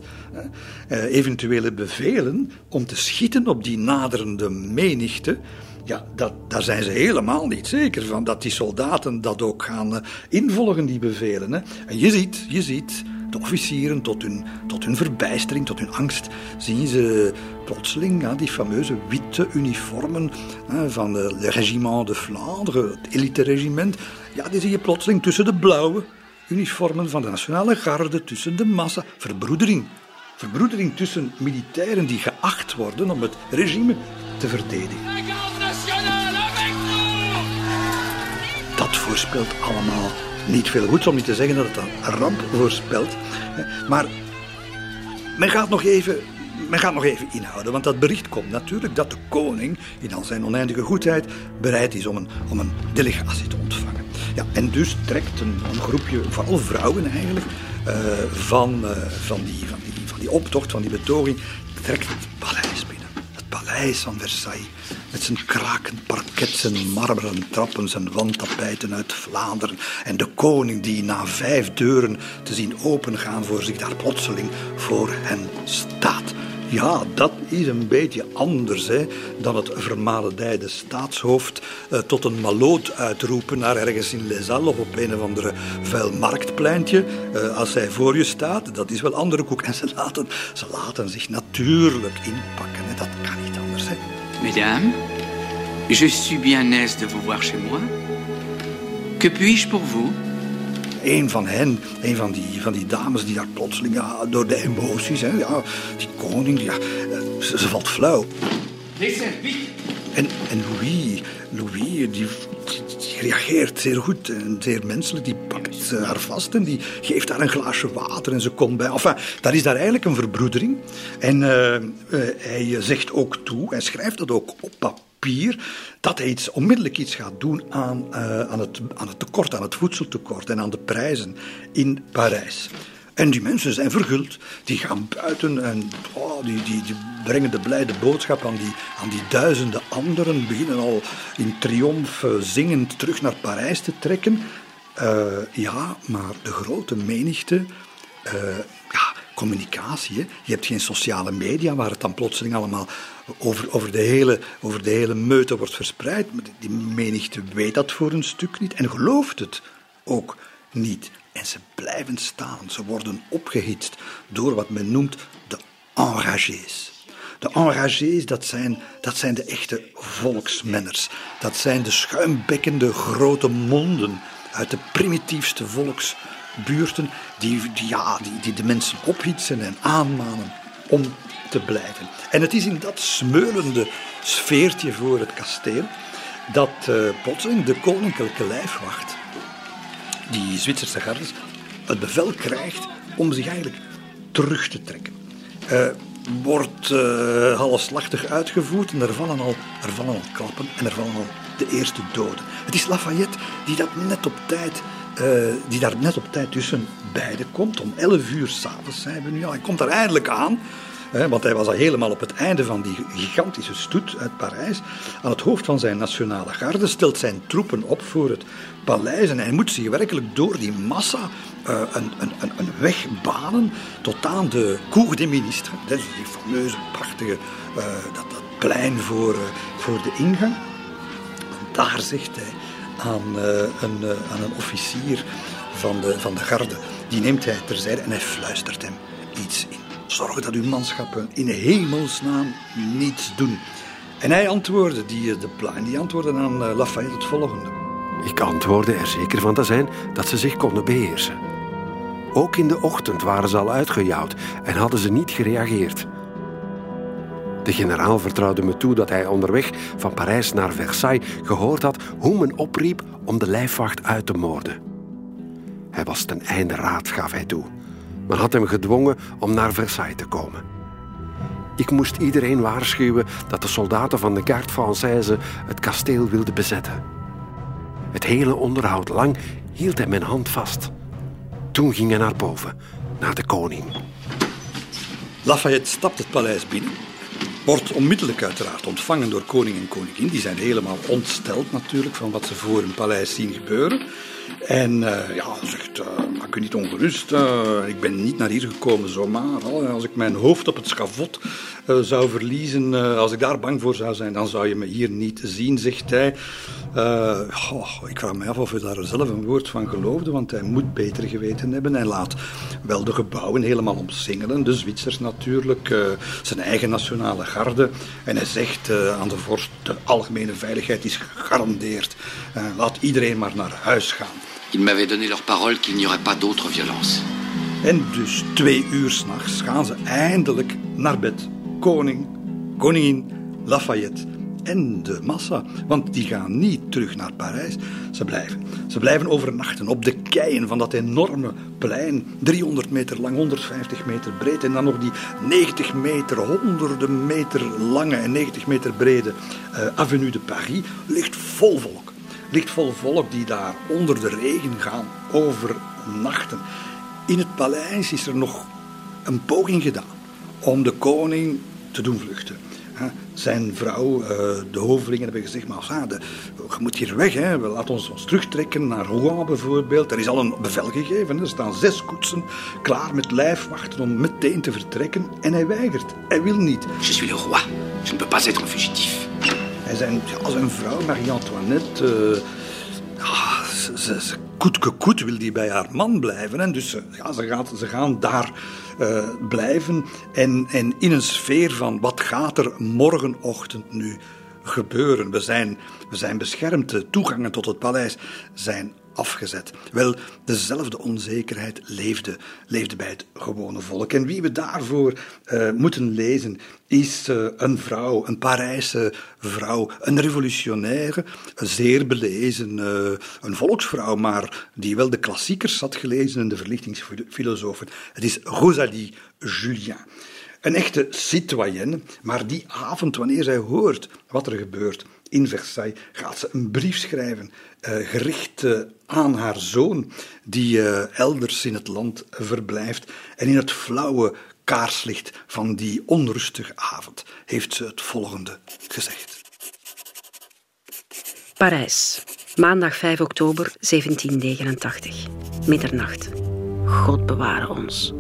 Uh, eventuele bevelen om te schieten op die naderende menigte, ja, dat, daar zijn ze helemaal niet zeker van dat die soldaten dat ook gaan uh, involgen, die bevelen. En je ziet, je ziet, de officieren, tot hun, tot hun verbijstering, tot hun angst, zien ze plotseling ja, die fameuze witte uniformen hè, van de Le Régiment de Vlaanderen, het elite-regiment. Ja, die zie je plotseling tussen de blauwe uniformen van de Nationale Garde, tussen de massa. Verbroedering. Verbroedering tussen militairen die geacht worden om het regime te verdedigen. Dat voorspelt allemaal niet veel goeds, om niet te zeggen dat het een ramp voorspelt. Maar men gaat nog even men gaat nog even inhouden, want dat bericht komt natuurlijk dat de koning in al zijn oneindige goedheid bereid is om een, om een delegatie te ontvangen. Ja, en dus trekt een, groepje, vooral vrouwen eigenlijk, uh, van, uh, van, die, van, die, van die optocht, van die betoging, trekt het paleis paleis van Versailles. Met zijn krakend parket, zijn marmeren trappen, zijn wandtapijten uit Vlaanderen. En de koning die na vijf deuren te zien opengaan voor zich daar plotseling voor hen staat. Ja, dat is een beetje anders hè, dan het vermaledijde staatshoofd eh, tot een maloot uitroepen naar ergens in Les of op een of andere vuil marktpleintje. Eh, als hij voor je staat, dat is wel andere koek. En ze laten, ze laten zich natuurlijk inpakken. Hè. Dat kan. Mesdames, je suis bien aise de vous voir chez moi. Que puis-je pour vous? Een van hen, een van die, van die dames die daar plotseling ja, door de emoties, hè, ja, die koning, ja, ze, ze valt flauw. En, en Louis, Louis die, die, reageert zeer goed en zeer menselijk. Die pakt haar vast en die geeft haar een glaasje water en ze komt bij. Enfin, dat is daar eigenlijk een verbroedering. En uh, uh, hij zegt ook toe, hij schrijft dat ook op papier, dat hij iets, onmiddellijk iets gaat doen aan, aan, het, aan het tekort, aan het voedseltekort en aan de prijzen in Parijs. En die mensen zijn verguld. Die gaan buiten en oh, die, die, die, brengen de blijde boodschap aan die, aan die duizenden anderen. Beginnen al in triomf zingend terug naar Parijs te trekken. Uh, ja, maar de grote menigte. Uh, ja, communicatie. Je hebt geen sociale media waar het dan plotseling allemaal over, over, de, hele, over de hele meute wordt verspreid. Die menigte weet dat voor een stuk niet en gelooft het ook niet. En ze blijven staan. Ze worden opgehitst door wat men noemt de enragés. De enragés, dat zijn, dat zijn de echte volksmenners. Dat zijn de schuimbekkende grote monden uit de primitiefste volksbuurten die, ja, die, die de mensen ophitsen en aanmanen om te blijven. En het is in dat smeulende sfeertje voor het kasteel dat uh, de koninklijke lijfwacht die Zwitserse gardes het bevel krijgt om zich eigenlijk terug te trekken. Uh, wordt uh, halfslachtig uitgevoerd en er vallen, al, er vallen al klappen en er vallen al de eerste doden. Het is Lafayette die, dat net op tijd, uh, die daar net op tijd tussen beiden komt. Om 11 uur s'avonds zijn we nu al. Hij komt daar eindelijk aan. Want hij was al helemaal op het einde van die gigantische stoet uit Parijs. Aan het hoofd van zijn nationale garde stelt zijn troepen op voor het paleis. En hij moet zich werkelijk door die massa uh, een, een, een, weg banen tot aan de Cour des Ministres. Dat is die fameuze, prachtige, uh, dat, dat, plein voor, uh, voor de ingang. En daar zegt hij aan, een, aan een officier van de, van de garde, die neemt hij terzijde en hij fluistert hem iets in. Zorg dat uw manschappen in hemelsnaam niets doen. En hij antwoordde, die, de plein, die antwoordde aan Lafayette het volgende. Ik antwoordde er zeker van te zijn dat ze zich konden beheersen. Ook in de ochtend waren ze al uitgejouwd en hadden ze niet gereageerd. De generaal vertrouwde me toe dat hij onderweg van Parijs naar Versailles gehoord had hoe men opriep om de lijfwacht uit te moorden. Hij was ten einde raad, gaf hij toe. Men had hem gedwongen om naar Versailles te komen. Ik moest iedereen waarschuwen dat de soldaten van de Garde Française het kasteel wilden bezetten. Het hele onderhoud lang hield hij mijn hand vast. Toen ging hij naar boven, naar de koning. Lafayette stapt het paleis binnen. Wordt onmiddellijk uiteraard ontvangen door koning en koningin. Die zijn helemaal ontsteld natuurlijk van wat ze voor hun paleis zien gebeuren. En uh, ja, zegt, uh, maak u niet ongerust. Uh, ik ben niet naar hier gekomen zomaar. Als ik mijn hoofd op het schavot zou verliezen, als ik daar bang voor zou zijn, dan zou je me hier niet zien, zegt hij. Ik vraag me af of hij daar zelf een woord van geloofde, want hij moet beter geweten hebben. Hij laat wel de gebouwen helemaal omsingelen, de Zwitsers natuurlijk, zijn eigen nationale garde. En hij zegt aan de vorst, de algemene veiligheid is gegarandeerd. laat iedereen maar naar huis gaan. Ils m'avaient donné leur parole qu'il n'y aurait pas d'autre violence. En dus twee uur s'nachts gaan ze eindelijk naar bed. Koning, koningin, Lafayette en de massa. Want die gaan niet terug naar Parijs. Ze blijven. Ze blijven overnachten op de keien van dat enorme plein. 300 meter lang, 150 meter breed. En dan nog die 90 meter, honderden meter lange en 90 meter brede uh, Avenue de Paris. Ligt vol volk ligt vol volk die daar onder de regen gaan overnachten. In het paleis is er nog een poging gedaan om de koning te doen vluchten. Zijn vrouw, eh, de hovelingen hebben gezegd, maar je moet hier weg, hè. laten ons, ons terugtrekken naar Rouen bijvoorbeeld. Er is al een bevel gegeven, er staan zes koetsen klaar met lijfwachten om meteen te vertrekken. En hij weigert, hij wil niet. Je suis le roi, je ne peux pas être un. Zijn, ja, zijn vrouw, Marie-Antoinette, uh, ze, ze, koet wil die bij haar man blijven. En dus ja, ze, ze gaan daar uh, blijven. En, en in een sfeer van wat gaat er morgenochtend nu gebeuren? We zijn, we zijn beschermd. De toegangen tot het paleis zijn afgezet. Wel, dezelfde onzekerheid leefde, leefde bij het gewone volk. En wie we daarvoor uh, moeten lezen, is uh, een vrouw, een Parijse vrouw, een revolutionaire, zeer belezen, uh, een volksvrouw, maar die wel de klassiekers had gelezen en de verlichtingsfilosofen. Het is Rosalie Julien. Een echte citoyenne, maar die avond, wanneer zij hoort wat er gebeurt, in Versailles gaat ze een brief schrijven, uh, gericht uh, aan haar zoon, die uh, elders in het land verblijft. En in het flauwe kaarslicht van die onrustige avond heeft ze het volgende gezegd. Parijs, maandag 5 oktober 1789, middernacht. God beware ons.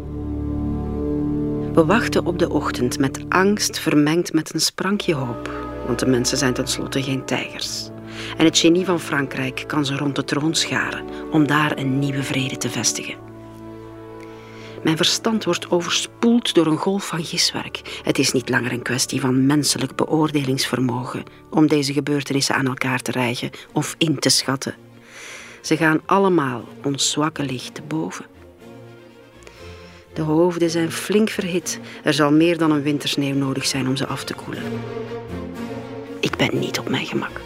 We wachten op de ochtend met angst vermengd met een sprankje hoop want de mensen zijn tenslotte geen tijgers. En het genie van Frankrijk kan ze rond de troon scharen om daar een nieuwe vrede te vestigen. Mijn verstand wordt overspoeld door een golf van giswerk. Het is niet langer een kwestie van menselijk beoordelingsvermogen om deze gebeurtenissen aan elkaar te rijgen of in te schatten. Ze gaan allemaal ons zwakke licht boven. De hoofden zijn flink verhit. Er zal meer dan een wintersneeuw nodig zijn om ze af te koelen. Ik ben niet op mijn gemak.